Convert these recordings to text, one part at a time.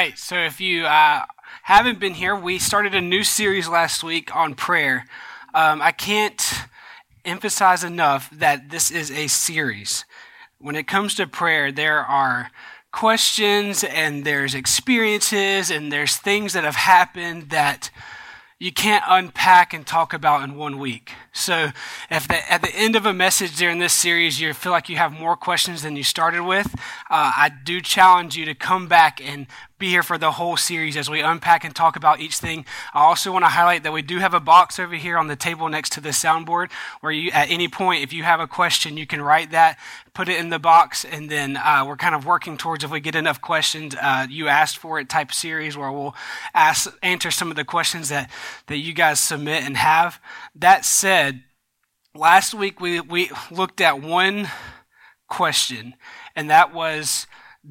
Right. So if you uh, haven't been here, we started a new series last week on prayer. Um, I can't emphasize enough that this is a series. When it comes to prayer, there are questions and there's experiences and there's things that have happened that you can't unpack and talk about in one week. So, if the, at the end of a message during this series you feel like you have more questions than you started with, uh, I do challenge you to come back and be here for the whole series as we unpack and talk about each thing. I also want to highlight that we do have a box over here on the table next to the soundboard where you, at any point, if you have a question, you can write that, put it in the box, and then uh, we're kind of working towards if we get enough questions, uh, you asked for it type series where we'll ask, answer some of the questions that, that you guys submit and have. That said, last week we, we looked at one question, and that was,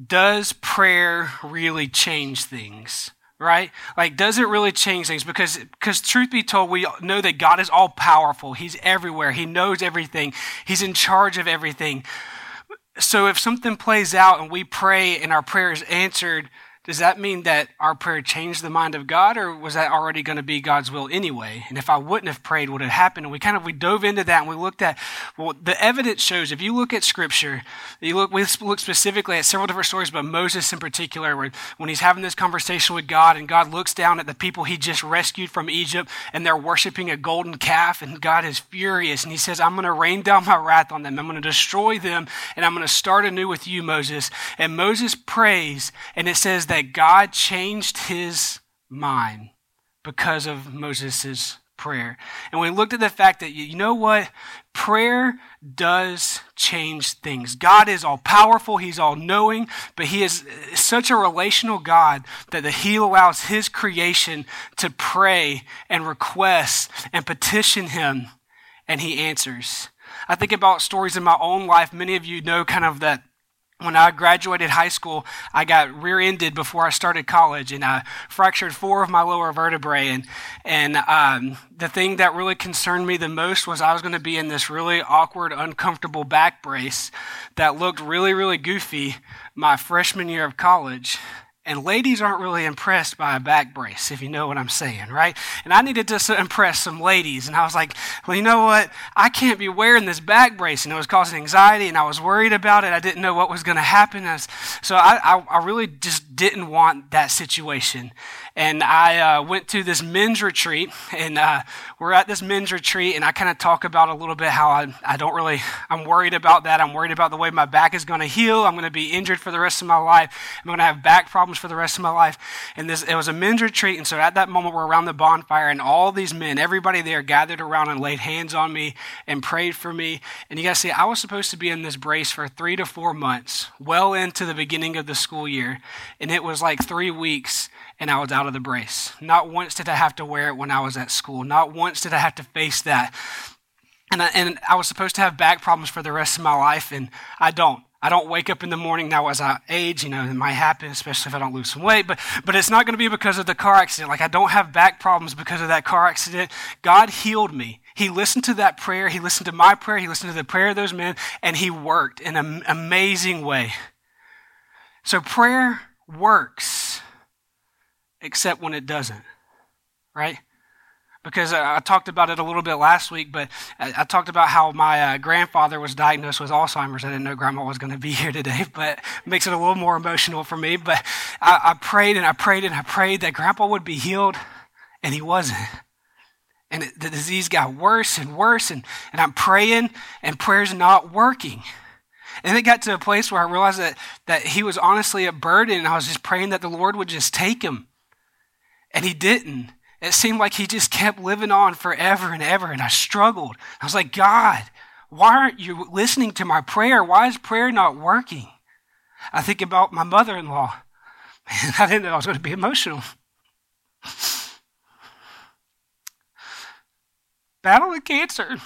does prayer really change things? Right? Like, does it really change things? Because, because truth be told, we know that God is all powerful. He's everywhere. He knows everything. He's in charge of everything. So if something plays out and we pray and our prayer is answered, does that mean that our prayer changed the mind of God, or was that already going to be God's will anyway? And if I wouldn't have prayed, what would it happen? And we kind of we dove into that and we looked at well, the evidence shows. If you look at Scripture, you look we look specifically at several different stories, but Moses in particular, where when he's having this conversation with God, and God looks down at the people he just rescued from Egypt, and they're worshiping a golden calf, and God is furious, and He says, "I'm going to rain down my wrath on them. I'm going to destroy them, and I'm going to start anew with you, Moses." And Moses prays, and it says that God changed his mind because of Moses' prayer. And we looked at the fact that, you know what? Prayer does change things. God is all powerful, He's all knowing, but He is such a relational God that He allows His creation to pray and request and petition Him, and He answers. I think about stories in my own life. Many of you know kind of that when I graduated high school, I got rear-ended before I started college, and I fractured four of my lower vertebrae. And and um, the thing that really concerned me the most was I was going to be in this really awkward, uncomfortable back brace that looked really, really goofy my freshman year of college. And ladies aren't really impressed by a back brace, if you know what I'm saying, right? And I needed to impress some ladies. And I was like, well, you know what? I can't be wearing this back brace. And it was causing anxiety, and I was worried about it. I didn't know what was going to happen. so I, I, I, really just didn't want that situation. And I uh, went to this men's retreat, and uh, we're at this men's retreat, and I kind of talk about a little bit how I, I don't really, I'm worried about that. I'm worried about the way my back is going to heal. I'm going to be injured for the rest of my life. I'm going to have back problems for the rest of my life. And this, it was a men's retreat. And so at that moment, we're around the bonfire, and all these men, everybody there gathered around and laid hands on me and prayed for me. And you to see, I was supposed to be in this brace for three to four months, well into the beginning of the school year. And it was like three weeks and I was out of the brace. Not once did I have to wear it when I was at school. Not once did I have to face that. And I, and I was supposed to have back problems for the rest of my life, and I don't. I don't wake up in the morning now as I age, you know, it might happen, especially if I don't lose some weight, but, but it's not going to be because of the car accident. Like I don't have back problems because of that car accident. God healed me. He listened to that prayer. He listened to my prayer. He listened to the prayer of those men, and he worked in an amazing way. So prayer works, except when it doesn't, right? because I, talked about it a little bit last week, but I, I talked about how my uh, grandfather was diagnosed with Alzheimer's. I didn't know grandma was going to be here today, but it makes it a little more emotional for me. But I, I prayed and I prayed and I prayed that grandpa would be healed, and he wasn't. And it, the disease got worse and worse, and, and I'm praying, and prayer's not working. And it got to a place where I realized that, that he was honestly a burden, and I was just praying that the Lord would just take him. And he didn't. It seemed like he just kept living on forever and ever, and I struggled. I was like, God, why aren't you listening to my prayer? Why is prayer not working? I think about my mother in law. I didn't know I was going to be emotional. Battle with cancer.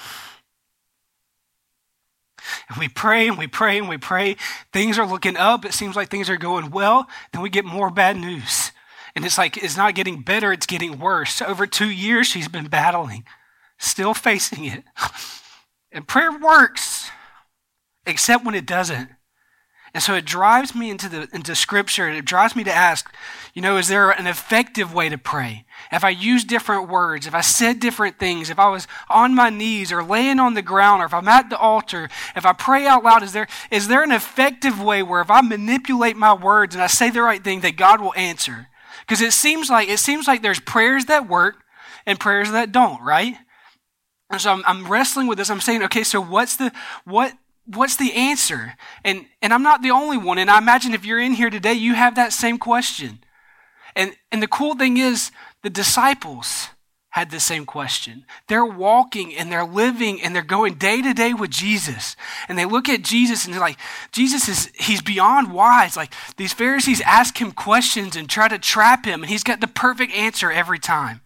And we pray and we pray and we pray. Things are looking up. It seems like things are going well. Then we get more bad news. And it's like, it's not getting better, it's getting worse. Over two years, she's been battling, still facing it. And prayer works, except when it doesn't. And so it drives me into the into scripture and it drives me to ask, you know, is there an effective way to pray? If I use different words, if I said different things, if I was on my knees or laying on the ground or if I'm at the altar, if I pray out loud, is there is there an effective way where if I manipulate my words and I say the right thing that God will answer? Because it seems like it seems like there's prayers that work and prayers that don't, right? And so I'm, I'm wrestling with this. I'm saying, okay, so what's the what what's the answer? And and I'm not the only one. And I imagine if you're in here today, you have that same question. And and the cool thing is the disciples had the same question. They're walking and they're living and they're going day to day with Jesus. And they look at Jesus and they're like, Jesus is, he's beyond wise. Like these Pharisees ask him questions and try to trap him, and he's got the perfect answer every time.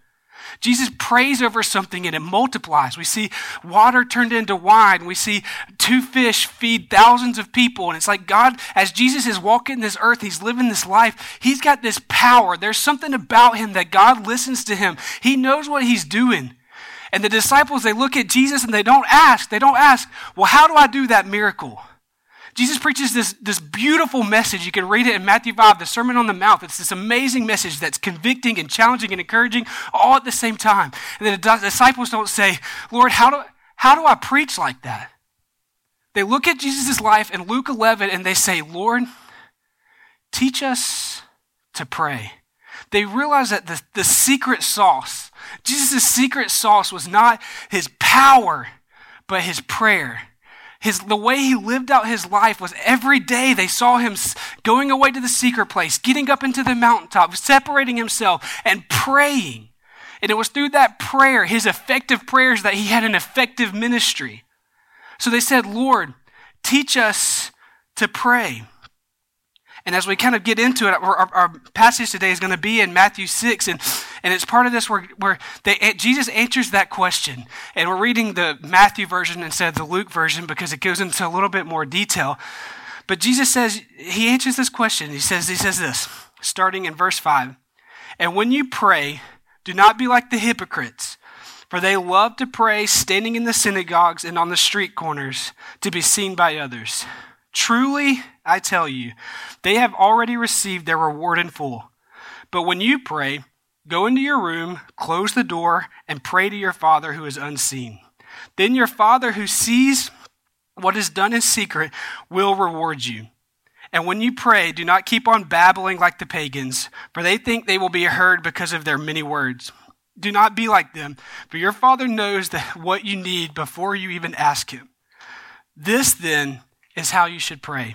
Jesus prays over something and it multiplies. We see water turned into wine. We see two fish feed thousands of people. And it's like God, as Jesus is walking this earth, he's living this life, he's got this power. There's something about him that God listens to him. He knows what he's doing. And the disciples, they look at Jesus and they don't ask. They don't ask, well, how do I do that miracle? Jesus preaches this, this beautiful message. You can read it in Matthew 5, the Sermon on the Mount. It's this amazing message that's convicting and challenging and encouraging all at the same time. And the disciples don't say, Lord, how do, how do I preach like that? They look at Jesus' life in Luke 11 and they say, Lord, teach us to pray. They realize that the, the secret sauce, Jesus' secret sauce was not his power, but his prayer. His, the way he lived out his life was every day they saw him going away to the secret place, getting up into the mountaintop, separating himself, and praying. And it was through that prayer, his effective prayers, that he had an effective ministry. So they said, Lord, teach us to pray. And as we kind of get into it, our, our passage today is going to be in Matthew 6. And, and it's part of this where, where they, Jesus answers that question. And we're reading the Matthew version instead of the Luke version because it goes into a little bit more detail. But Jesus says, He answers this question. He says, He says this, starting in verse 5. And when you pray, do not be like the hypocrites, for they love to pray standing in the synagogues and on the street corners to be seen by others. Truly, I tell you, they have already received their reward in full. But when you pray, go into your room, close the door, and pray to your Father who is unseen. Then your Father who sees what is done in secret will reward you. And when you pray, do not keep on babbling like the pagans, for they think they will be heard because of their many words. Do not be like them, for your Father knows that what you need before you even ask Him. This then is how you should pray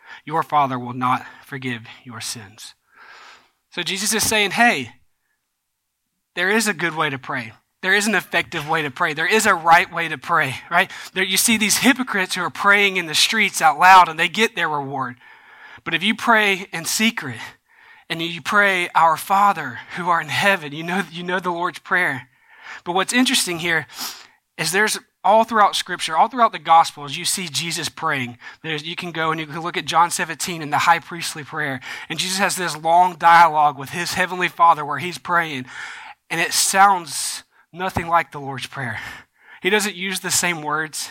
your Father will not forgive your sins. So Jesus is saying, hey, there is a good way to pray. There is an effective way to pray. There is a right way to pray, right? There, you see these hypocrites who are praying in the streets out loud and they get their reward. But if you pray in secret and you pray, Our Father who art in heaven, you know, you know the Lord's Prayer. But what's interesting here is there's all throughout Scripture, all throughout the Gospels, you see Jesus praying. There's, you can go and you can look at John 17 and the high priestly prayer. And Jesus has this long dialogue with his heavenly Father where he's praying. And it sounds nothing like the Lord's Prayer. He doesn't use the same words,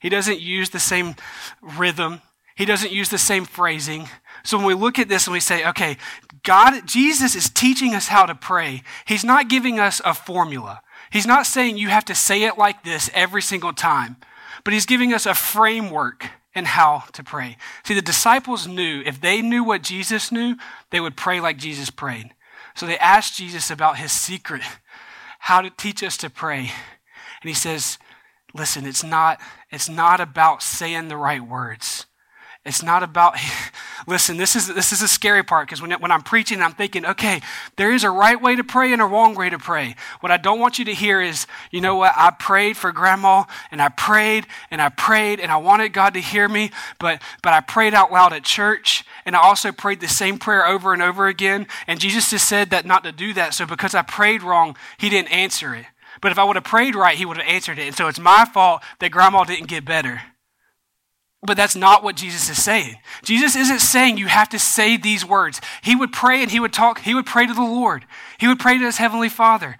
he doesn't use the same rhythm, he doesn't use the same phrasing. So when we look at this and we say, okay, God, Jesus is teaching us how to pray, He's not giving us a formula. He's not saying you have to say it like this every single time, but He's giving us a framework in how to pray. See, the disciples knew if they knew what Jesus knew, they would pray like Jesus prayed. So they asked Jesus about his secret, how to teach us to pray. And he says, listen, it's not, it's not about saying the right words. It's not about, listen, this is, this is a scary part because when, when I'm preaching, I'm thinking, okay, there is a right way to pray and a wrong way to pray. What I don't want you to hear is, you know what, I prayed for grandma and I prayed and I prayed and I wanted God to hear me, but, but I prayed out loud at church and I also prayed the same prayer over and over again. And Jesus just said that not to do that. So because I prayed wrong, he didn't answer it. But if I would have prayed right, he would have answered it. And so it's my fault that grandma didn't get better. But that's not what Jesus is saying. Jesus isn't saying you have to say these words. He would pray and he would talk, he would pray to the Lord. He would pray to his heavenly Father.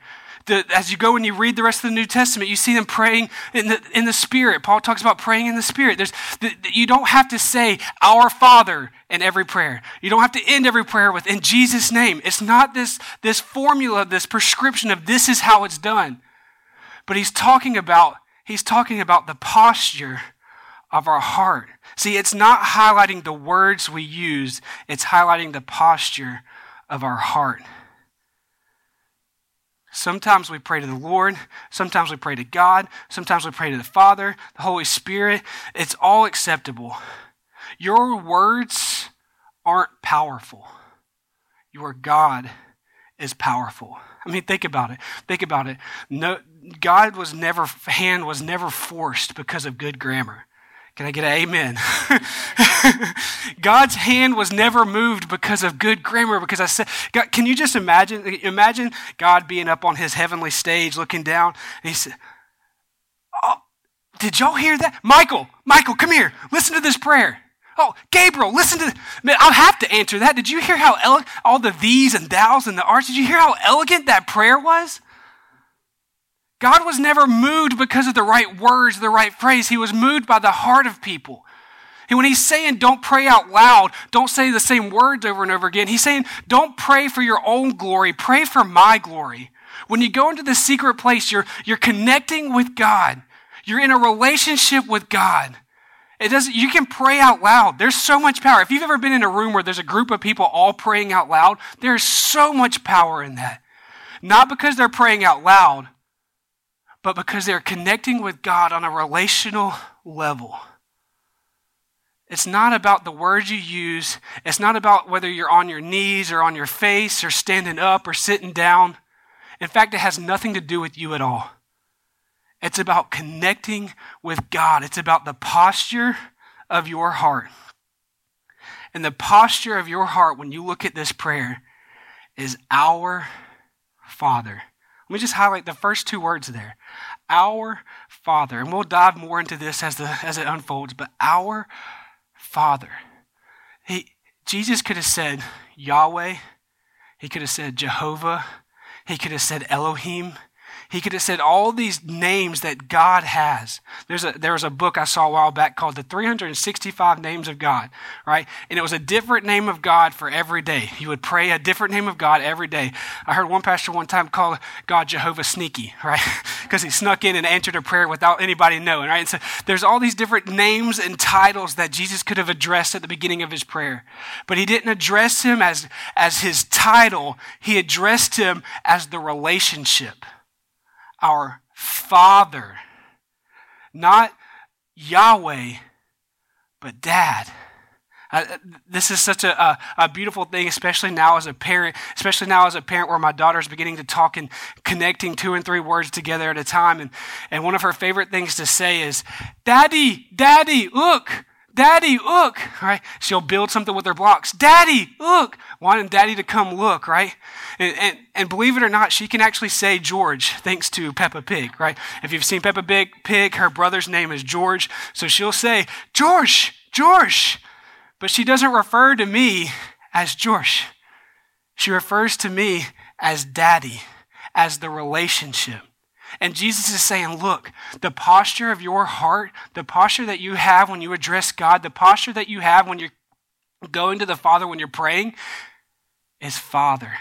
The, as you go and you read the rest of the New Testament, you see them praying in the, in the Spirit. Paul talks about praying in the Spirit. There's, the, you don't have to say, Our Father, in every prayer. You don't have to end every prayer with, In Jesus' name. It's not this, this formula, this prescription of this is how it's done. But he's talking about, he's talking about the posture of our heart. See, it's not highlighting the words we use, it's highlighting the posture of our heart. Sometimes we pray to the Lord, sometimes we pray to God, sometimes we pray to the Father, the Holy Spirit. It's all acceptable. Your words aren't powerful. Your God is powerful. I mean, think about it. Think about it. No, God was never hand was never forced because of good grammar. Can I get an amen? God's hand was never moved because of good grammar. Because I said, God, can you just imagine? Imagine God being up on his heavenly stage looking down. And he said, Oh, did y'all hear that? Michael, Michael, come here. Listen to this prayer. Oh, Gabriel, listen to. Man, I'll have to answer that. Did you hear how ele- all the these and thous and the arts? Did you hear how elegant that prayer was? God was never moved because of the right words, the right phrase. He was moved by the heart of people. And when he's saying don't pray out loud, don't say the same words over and over again, he's saying don't pray for your own glory, pray for my glory. When you go into the secret place, you're, you're connecting with God. You're in a relationship with God. It doesn't, you can pray out loud. There's so much power. If you've ever been in a room where there's a group of people all praying out loud, there's so much power in that. Not because they're praying out loud, but because they're connecting with God on a relational level. It's not about the words you use. It's not about whether you're on your knees or on your face or standing up or sitting down. In fact, it has nothing to do with you at all. It's about connecting with God. It's about the posture of your heart. And the posture of your heart when you look at this prayer is our Father. Let me just highlight the first two words there. Our Father. And we'll dive more into this as, the, as it unfolds, but our Father. He, Jesus could have said Yahweh. He could have said Jehovah. He could have said Elohim. He could have said all these names that God has. There's a, there was a book I saw a while back called The 365 Names of God, right? And it was a different name of God for every day. You would pray a different name of God every day. I heard one pastor one time call God Jehovah Sneaky, right? Because he snuck in and answered a prayer without anybody knowing, right? And so there's all these different names and titles that Jesus could have addressed at the beginning of his prayer. But he didn't address him as, as his title, he addressed him as the relationship our Father. Not Yahweh, but Dad. Uh, this is such a, a, a, beautiful thing, especially now as a parent, especially now as a parent where my daughter's beginning to talk and connecting two and three words together at a time. And, and one of her favorite things to say is, Daddy, Daddy, look. Daddy, look, right? She'll build something with her blocks. Daddy, look. Wanting daddy to come look, right? And, and, and, believe it or not, she can actually say George thanks to Peppa Pig, right? If you've seen Peppa Pig, Pig, her brother's name is George. So she'll say, George, George. But she doesn't refer to me as George. She refers to me as daddy, as the relationship. And Jesus is saying, look, the posture of your heart, the posture that you have when you address God, the posture that you have when you're going to the Father when you're praying is Father.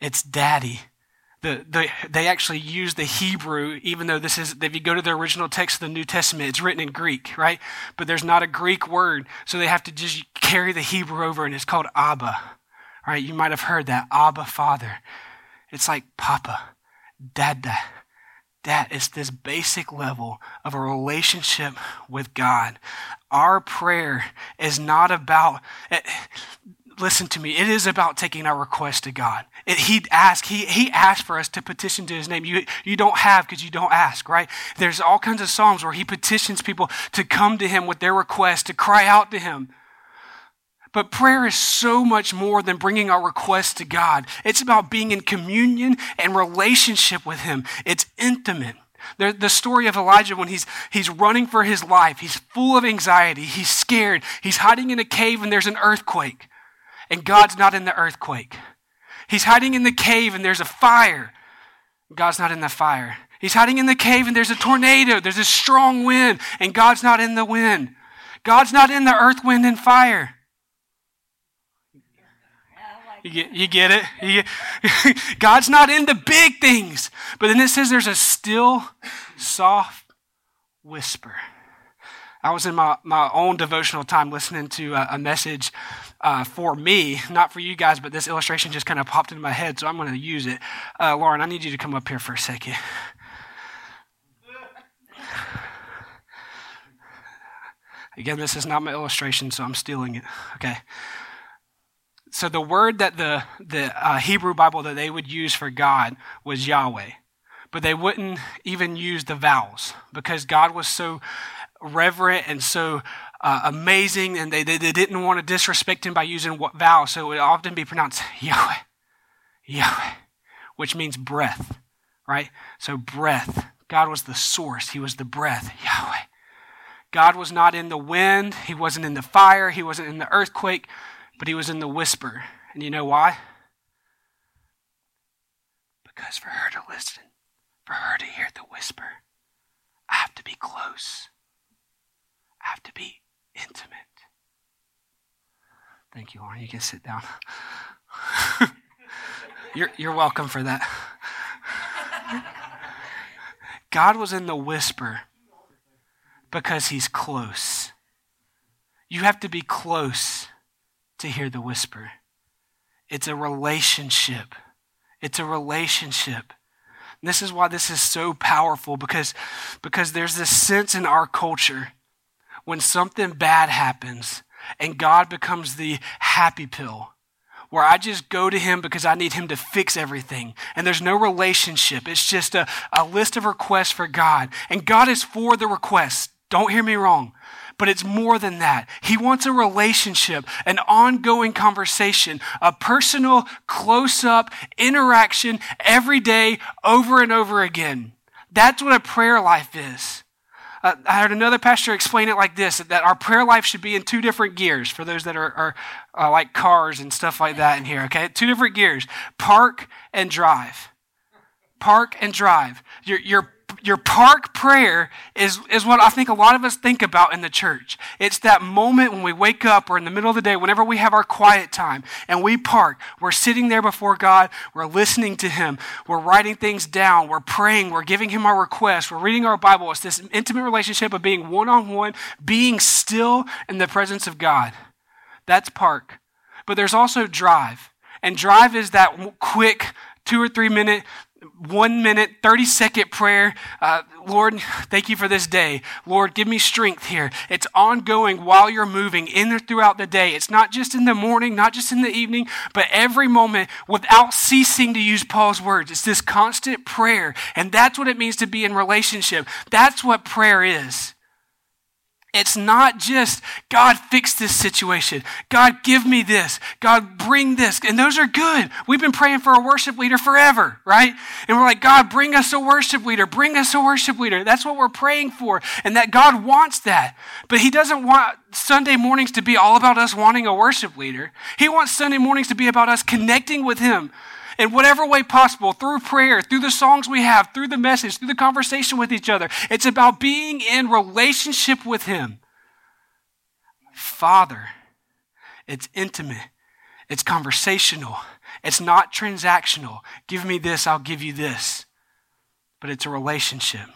It's Daddy. The, the, they actually use the Hebrew, even though this is, if you go to the original text of the New Testament, it's written in Greek, right? But there's not a Greek word, so they have to just carry the Hebrew over, and it's called Abba, right? You might have heard that, Abba, Father. It's like Papa, Dada. That is this basic level of a relationship with God. Our prayer is not about, eh, listen to me, it is about taking our request to God. It, he asked, he, he asked for us to petition to his name. You, you don't have because you don't ask, right? There's all kinds of Psalms where he petitions people to come to him with their request, to cry out to him. But prayer is so much more than bringing our requests to God. It's about being in communion and relationship with Him. It's intimate. The, the story of Elijah when he's, he's running for his life, he's full of anxiety, he's scared, he's hiding in a cave and there's an earthquake. And God's not in the earthquake. He's hiding in the cave and there's a fire. God's not in the fire. He's hiding in the cave and there's a tornado, there's a strong wind, and God's not in the wind. God's not in the earth, wind, and fire. You get, you get it? You get, God's not in the big things. But then it says there's a still, soft whisper. I was in my, my own devotional time listening to a, a message uh, for me, not for you guys, but this illustration just kind of popped into my head, so I'm going to use it. Uh, Lauren, I need you to come up here for a second. Again, this is not my illustration, so I'm stealing it. Okay so the word that the, the uh, Hebrew Bible that they would use for God was Yahweh. But they wouldn't even use the vowels because God was so reverent and so uh, amazing, and they, they, they, didn't want to disrespect him by using what vowels, so it would often be pronounced Yahweh, Yahweh, which means breath, right? So breath. God was the source, He was the breath, Yahweh. God was not in the wind, He wasn't in the fire, He wasn't in the earthquake, but he was in the whisper. And you know why? Because for her to listen, for her to hear the whisper, I have to be close. I have to be intimate. Thank you, Lauren. You can sit down. you're, you're welcome for that. God was in the whisper because he's close. You have to be close to hear the whisper. It's a relationship. It's a relationship. And this is why this is so powerful because, because there's this sense in our culture when something bad happens and God becomes the happy pill where I just go to him because I need him to fix everything. And there's no relationship. It's just a, a list of requests for God. And God is for the requests. Don't hear me wrong. But it's more than that. He wants a relationship, an ongoing conversation, a personal, close up interaction every day, over and over again. That's what a prayer life is. Uh, I heard another pastor explain it like this that our prayer life should be in two different gears for those that are, are uh, like cars and stuff like that in here, okay? Two different gears park and drive. Park and drive. Your, your your park prayer is, is what I think a lot of us think about in the church. It's that moment when we wake up or in the middle of the day, whenever we have our quiet time and we park, we're sitting there before God, we're listening to Him, we're writing things down, we're praying, we're giving Him our requests, we're reading our Bible. It's this intimate relationship of being one on one, being still in the presence of God. That's park. But there's also drive. And drive is that quick two or three minute one minute, 30 second prayer. Uh, Lord, thank you for this day. Lord, give me strength here. It's ongoing while you're moving in there throughout the day. It's not just in the morning, not just in the evening, but every moment without ceasing to use Paul's words. It's this constant prayer. And that's what it means to be in relationship. That's what prayer is. It's not just, God, fix this situation. God, give me this. God, bring this. And those are good. We've been praying for a worship leader forever, right? And we're like, God, bring us a worship leader. Bring us a worship leader. That's what we're praying for. And that God wants that. But He doesn't want Sunday mornings to be all about us wanting a worship leader. He wants Sunday mornings to be about us connecting with Him in whatever way possible, through prayer, through the songs we have, through the message, through the conversation with each other. It's about being in relationship with Him. Father. It's intimate. It's conversational. It's not transactional. Give me this, I'll give you this. But it's a relationship.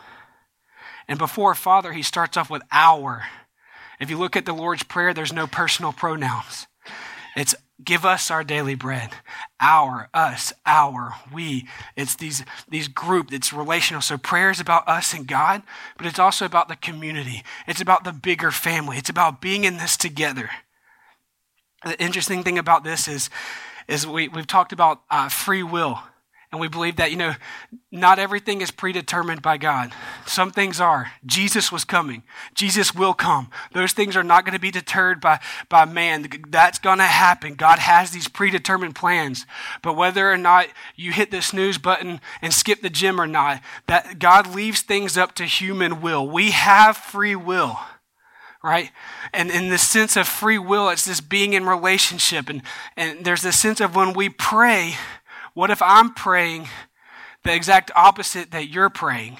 And before Father, he starts off with our. If you look at the Lord's Prayer, there's no personal pronouns. It's give us our daily bread. Our, us, our, we. It's these, these group, it's relational. So prayer is about us and God, but it's also about the community. It's about the bigger family. It's about being in this together. The interesting thing about this is, is we, we've talked about uh, free will. And we believe that, you know, not everything is predetermined by God. Some things are. Jesus was coming. Jesus will come. Those things are not going to be deterred by, by man. That's going to happen. God has these predetermined plans. But whether or not you hit the snooze button and skip the gym or not, that God leaves things up to human will. We have free will right? And in the sense of free will, it's this being in relationship. And, and there's this sense of when we pray, what if I'm praying the exact opposite that you're praying?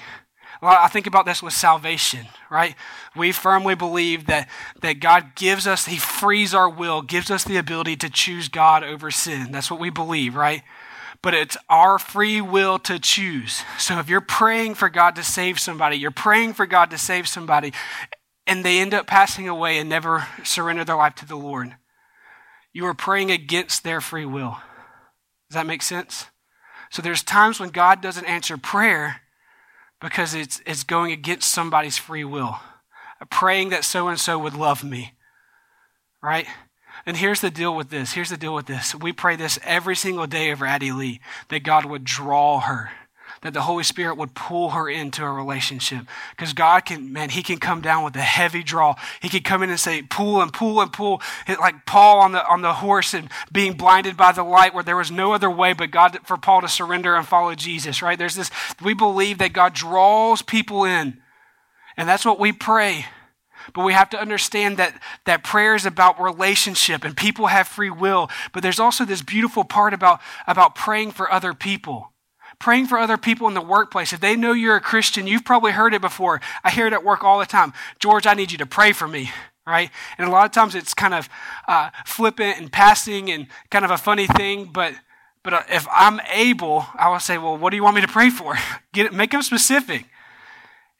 Well, I think about this with salvation, right? We firmly believe that, that God gives us, He frees our will, gives us the ability to choose God over sin. That's what we believe, right? But it's our free will to choose. So if you're praying for God to save somebody, you're praying for God to save somebody, and they end up passing away and never surrender their life to the Lord, you are praying against their free will. Does that make sense? So there's times when God doesn't answer prayer because it's, it's going against somebody's free will. Praying that so and so would love me. Right? And here's the deal with this. Here's the deal with this. We pray this every single day over Addie Lee that God would draw her that the Holy Spirit would pull her into a relationship. Because God can, man, He can come down with a heavy draw. He can come in and say, pull and pull and pull, like Paul on the on the horse and being blinded by the light, where there was no other way but God for Paul to surrender and follow Jesus. Right? There's this. We believe that God draws people in, and that's what we pray. But we have to understand that, that prayer is about relationship and people have free will. But there's also this beautiful part about, about praying for other people praying for other people in the workplace. If they know you're a Christian, you've probably heard it before. I hear it at work all the time. George, I need you to pray for me, right? And a lot of times it's kind of uh, flippant and passing and kind of a funny thing, but but uh, if I'm able, I will say, well, what do you want me to pray for? Get it, make them specific.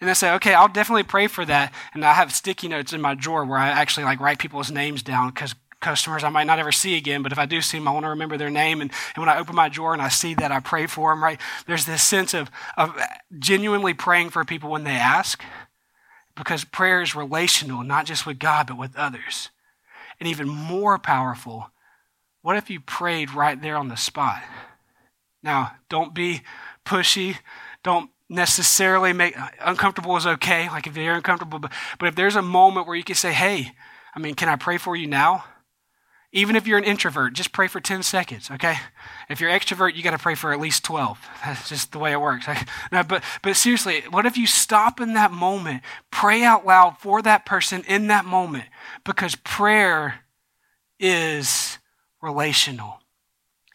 And I say, okay, I'll definitely pray for that. And I have sticky notes in my drawer where I actually like write people's names down because customers I might not ever see again, but if I do see them, I want to remember their name. And, and when I open my drawer and I see that, I pray for them, right? There's this sense of, of genuinely praying for people when they ask, because prayer is relational, not just with God, but with others. And even more powerful, what if you prayed right there on the spot? Now, don't be pushy. Don't necessarily make uncomfortable is okay. Like if you're uncomfortable, but, but if there's a moment where you can say, hey, I mean, can I pray for you now? Even if you're an introvert, just pray for 10 seconds, okay? If you're extrovert, you got to pray for at least 12. That's just the way it works. No, but, but seriously, what if you stop in that moment, pray out loud for that person in that moment? Because prayer is relational.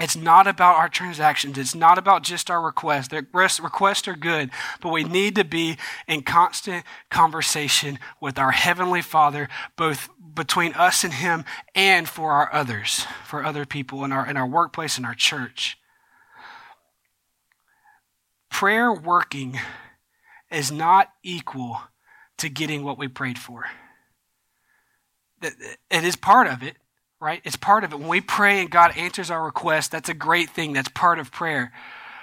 It's not about our transactions. It's not about just our requests. The requests are good, but we need to be in constant conversation with our Heavenly Father, both between us and Him and for our others, for other people in our, in our workplace, in our church. Prayer working is not equal to getting what we prayed for. It is part of it, right? It's part of it. When we pray and God answers our request, that's a great thing. That's part of prayer.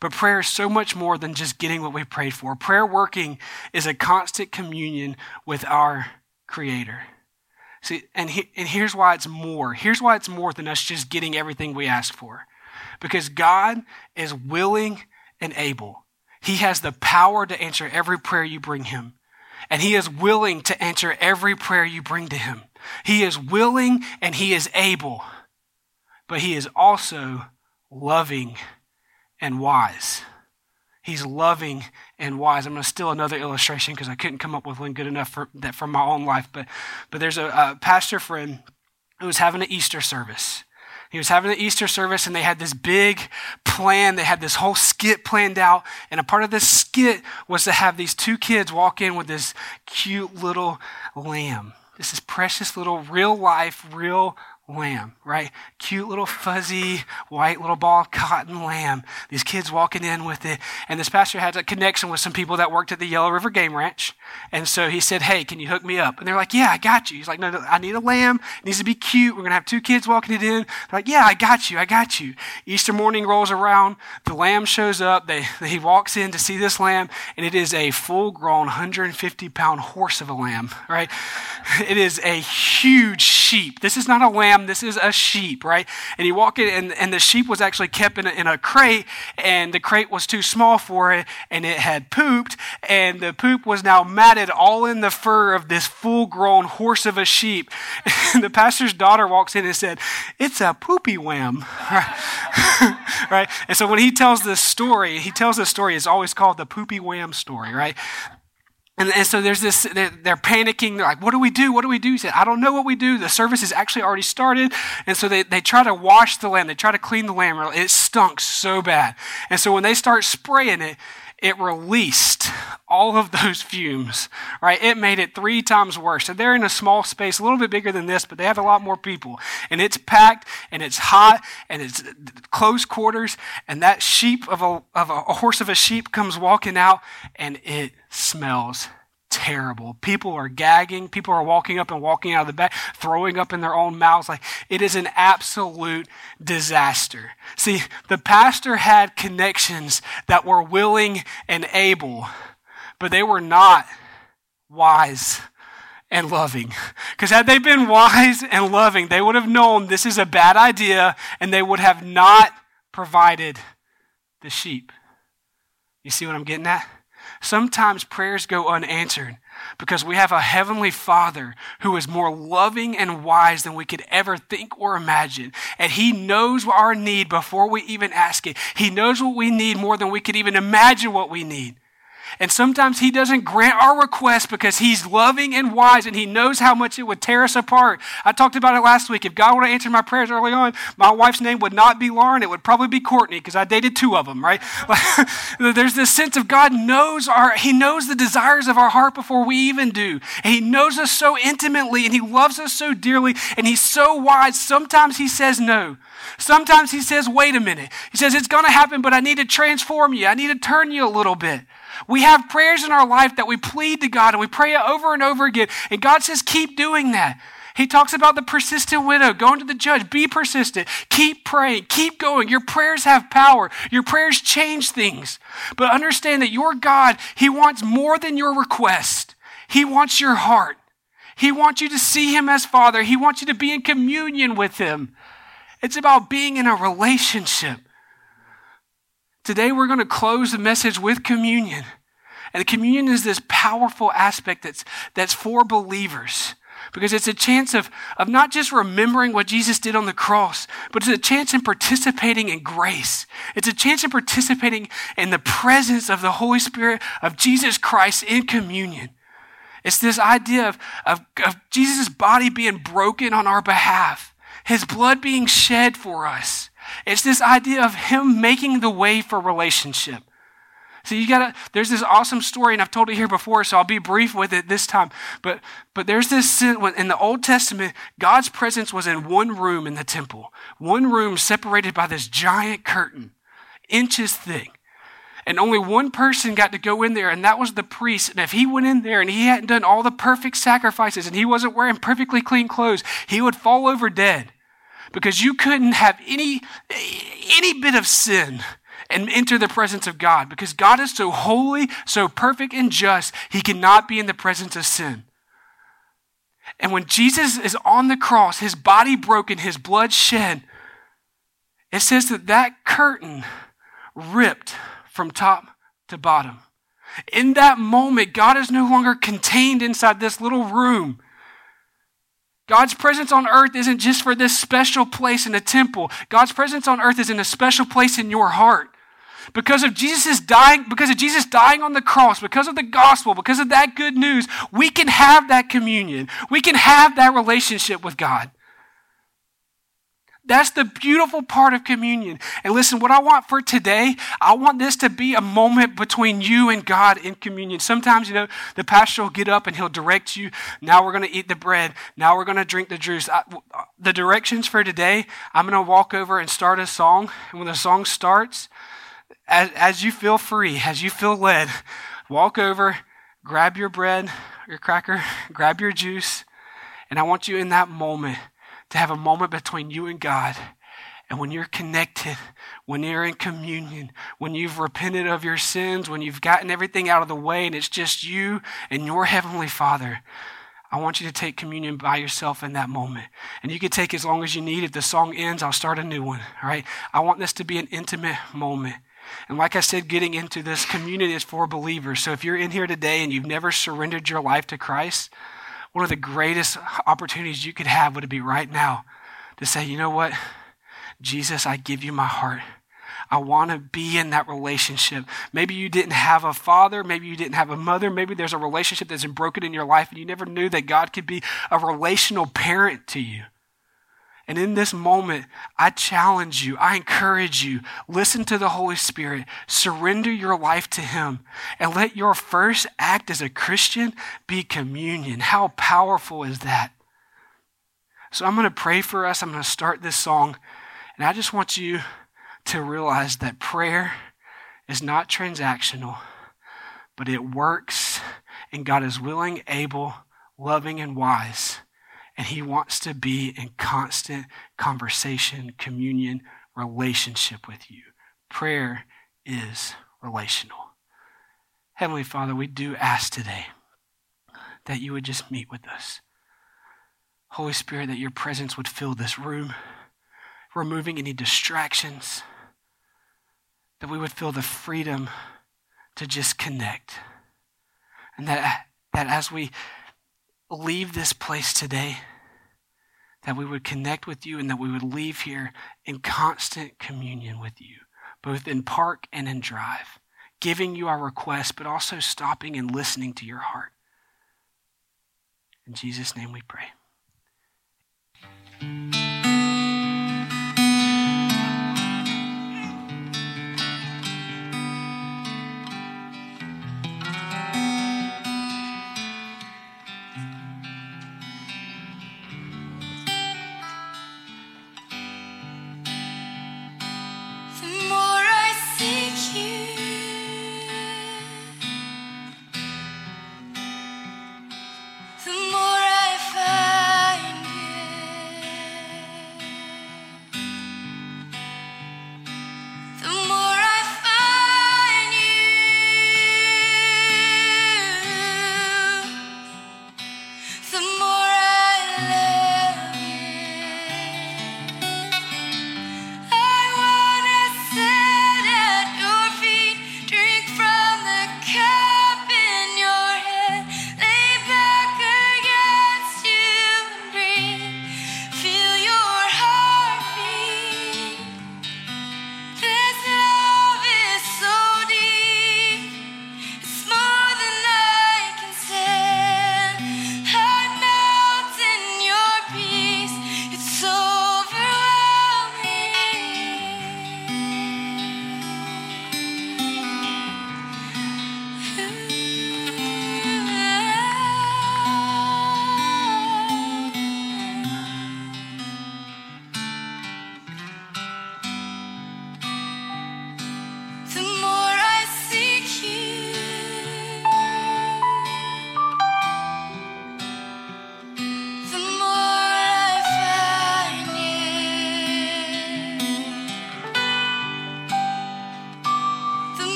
But prayer is so much more than just getting what we prayed for. Prayer working is a constant communion with our Creator. See, and, he, and here's why it's more. Here's why it's more than us just getting everything we ask for. Because God is willing and able. He has the power to answer every prayer you bring Him. And He is willing to answer every prayer you bring to Him. He is willing and He is able. But He is also loving and wise. He's loving and wise. I'm going to steal another illustration because I couldn't come up with one good enough for that from my own life. But, but there's a, a pastor friend who was having an Easter service. He was having an Easter service and they had this big plan. They had this whole skit planned out. And a part of this skit was to have these two kids walk in with this cute little lamb. This is precious little real life, real lamb, right? Cute little fuzzy white little ball cotton lamb. These kids walking in with it. And this pastor had a connection with some people that worked at the Yellow River Game Ranch. And so he said, Hey, can you hook me up? And they're like, Yeah, I got you. He's like, No, no I need a lamb. It needs to be cute. We're going to have two kids walking it in. They're like, Yeah, I got you. I got you. Easter morning rolls around. The lamb shows up. They, he walks in to see this lamb, and it is a full grown 150 pound horse of a lamb, right? It is a huge sheep. This is not a lamb lamb, this is a sheep, right? And he walked in, and, and the sheep was actually kept in a, in a crate, and the crate was too small for it, and it had pooped, and the poop was now matted all in the fur of this full grown horse of a sheep. And the pastor's daughter walks in and said, It's a poopy wham, right? right? And so when he tells this story, he tells this story, it's always called the poopy wham story, right? And, and, so there's this, they're, panicking. They're like, what do we do? What do we do? He said, I don't know what we do. The service has actually already started. And so they, they try to wash the lamb. They try to clean the lamb. It stunk so bad. And so when they start spraying it, it released all of those fumes, right? It made it three times worse. So they're in a small space, a little bit bigger than this, but they have a lot more people. And it's packed and it's hot and it's close quarters. And that sheep of a, of a, a horse of a sheep comes walking out and it smells terrible. People are gagging. People are walking up and walking out of the back, throwing up in their own mouths. Like it is an absolute disaster. See, the pastor had connections that were willing and able, but they were not wise and loving. Because had they been wise and loving, they would have known this is a bad idea and they would have not provided the sheep. You see what I'm getting at? Sometimes prayers go unanswered because we have a heavenly Father who is more loving and wise than we could ever think or imagine. And He knows our need before we even ask it. He knows what we need more than we could even imagine what we need. And sometimes he doesn't grant our request because he's loving and wise and he knows how much it would tear us apart. I talked about it last week. If God would have answered my prayers early on, my wife's name would not be Lauren. It would probably be Courtney because I dated two of them, right? There's this sense of God knows our, he knows the desires of our heart before we even do. And he knows us so intimately and he loves us so dearly and he's so wise. Sometimes he says no. Sometimes he says, wait a minute. He says, it's going to happen, but I need to transform you. I need to turn you a little bit. We have prayers in our life that we plead to God and we pray over and over again. And God says, keep doing that. He talks about the persistent widow going to the judge. Be persistent. Keep praying. Keep going. Your prayers have power. Your prayers change things. But understand that your God, He wants more than your request. He wants your heart. He wants you to see Him as Father. He wants you to be in communion with Him. It's about being in a relationship. Today, we're going to close the message with communion. And communion is this powerful aspect that's, that's for believers because it's a chance of, of not just remembering what Jesus did on the cross, but it's a chance in participating in grace. It's a chance in participating in the presence of the Holy Spirit of Jesus Christ in communion. It's this idea of, of, of Jesus' body being broken on our behalf, his blood being shed for us. It's this idea of him making the way for relationship. So you gotta, there's this awesome story, and I've told it here before, so I'll be brief with it this time. But, but there's this, in the Old Testament, God's presence was in one room in the temple. One room separated by this giant curtain, inches thick. And only one person got to go in there, and that was the priest. And if he went in there and he hadn't done all the perfect sacrifices and he wasn't wearing perfectly clean clothes, he would fall over dead because you couldn't have any, any bit of sin and enter the presence of God because God is so holy, so perfect and just, he cannot be in the presence of sin. And when Jesus is on the cross, his body broken, his blood shed, it says that that curtain ripped from top to bottom. In that moment, God is no longer contained inside this little room. God's presence on earth isn't just for this special place in a temple. God's presence on earth is in a special place in your heart. Because of Jesus dying, because of Jesus dying on the cross, because of the gospel, because of that good news, we can have that communion. We can have that relationship with God. That's the beautiful part of communion. And listen, what I want for today, I want this to be a moment between you and God in communion. Sometimes, you know, the pastor will get up and he'll direct you. Now we're going to eat the bread. Now we're going to drink the juice. I, uh, the directions for today, I'm going to walk over and start a song. And when the song starts, as, as you feel free, as you feel led, walk over, grab your bread, your cracker, grab your juice. And I want you in that moment to have a moment between you and God. And when you're connected, when you're in communion, when you've repented of your sins, when you've gotten everything out of the way and it's just you and your Heavenly Father, I want you to take communion by yourself in that moment. And you can take as long as you need. If the song ends, I'll start a new one. All right? I want this to be an intimate moment. And like I said, getting into this community is for believers. So if you're in here today and you've never surrendered your life to Christ, one of the greatest opportunities you could have would be right now to say, you know what? Jesus, I give you my heart. I want to be in that relationship. Maybe you didn't have a father. Maybe you didn't have a mother. Maybe there's a relationship that's been broken in your life and you never knew that God could be a relational parent to you. And in this moment, I challenge you, I encourage you, listen to the Holy Spirit, surrender your life to Him, and let your first act as a Christian be communion. How powerful is that? So I'm going to pray for us. I'm going to start this song, and I just want you to realize that prayer is not transactional, but it works, and God is willing, able, loving, and wise and He wants to be in constant conversation, communion, relationship with you. Prayer is relational. Heavenly Father, we do ask today that you would just meet with us. Holy Spirit, that your presence would fill this room, removing any distractions, that we would feel the freedom to just connect. And that, that as we leave this place today, that we would connect with you and that we would leave here in constant communion with you, both in park and in drive, giving you our requests, but also stopping and listening to your heart. In Jesus' name we pray.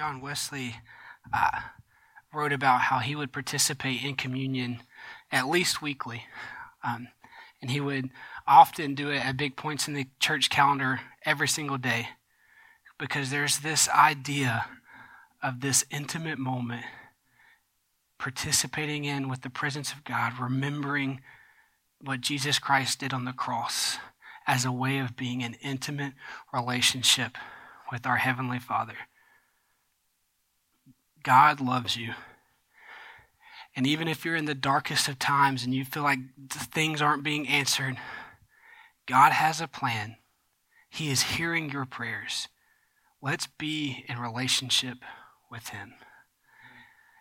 John Wesley uh, wrote about how he would participate in communion at least weekly. Um, and he would often do it at big points in the church calendar every single day because there's this idea of this intimate moment participating in with the presence of God, remembering what Jesus Christ did on the cross as a way of being an intimate relationship with our Heavenly Father. God loves you. And even if you're in the darkest of times and you feel like things aren't being answered, God has a plan. He is hearing your prayers. Let's be in relationship with Him.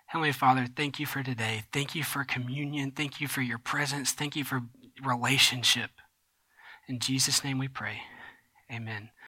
Heavenly Father, thank you for today. Thank you for communion. Thank you for your presence. Thank you for relationship. In Jesus' name we pray. Amen.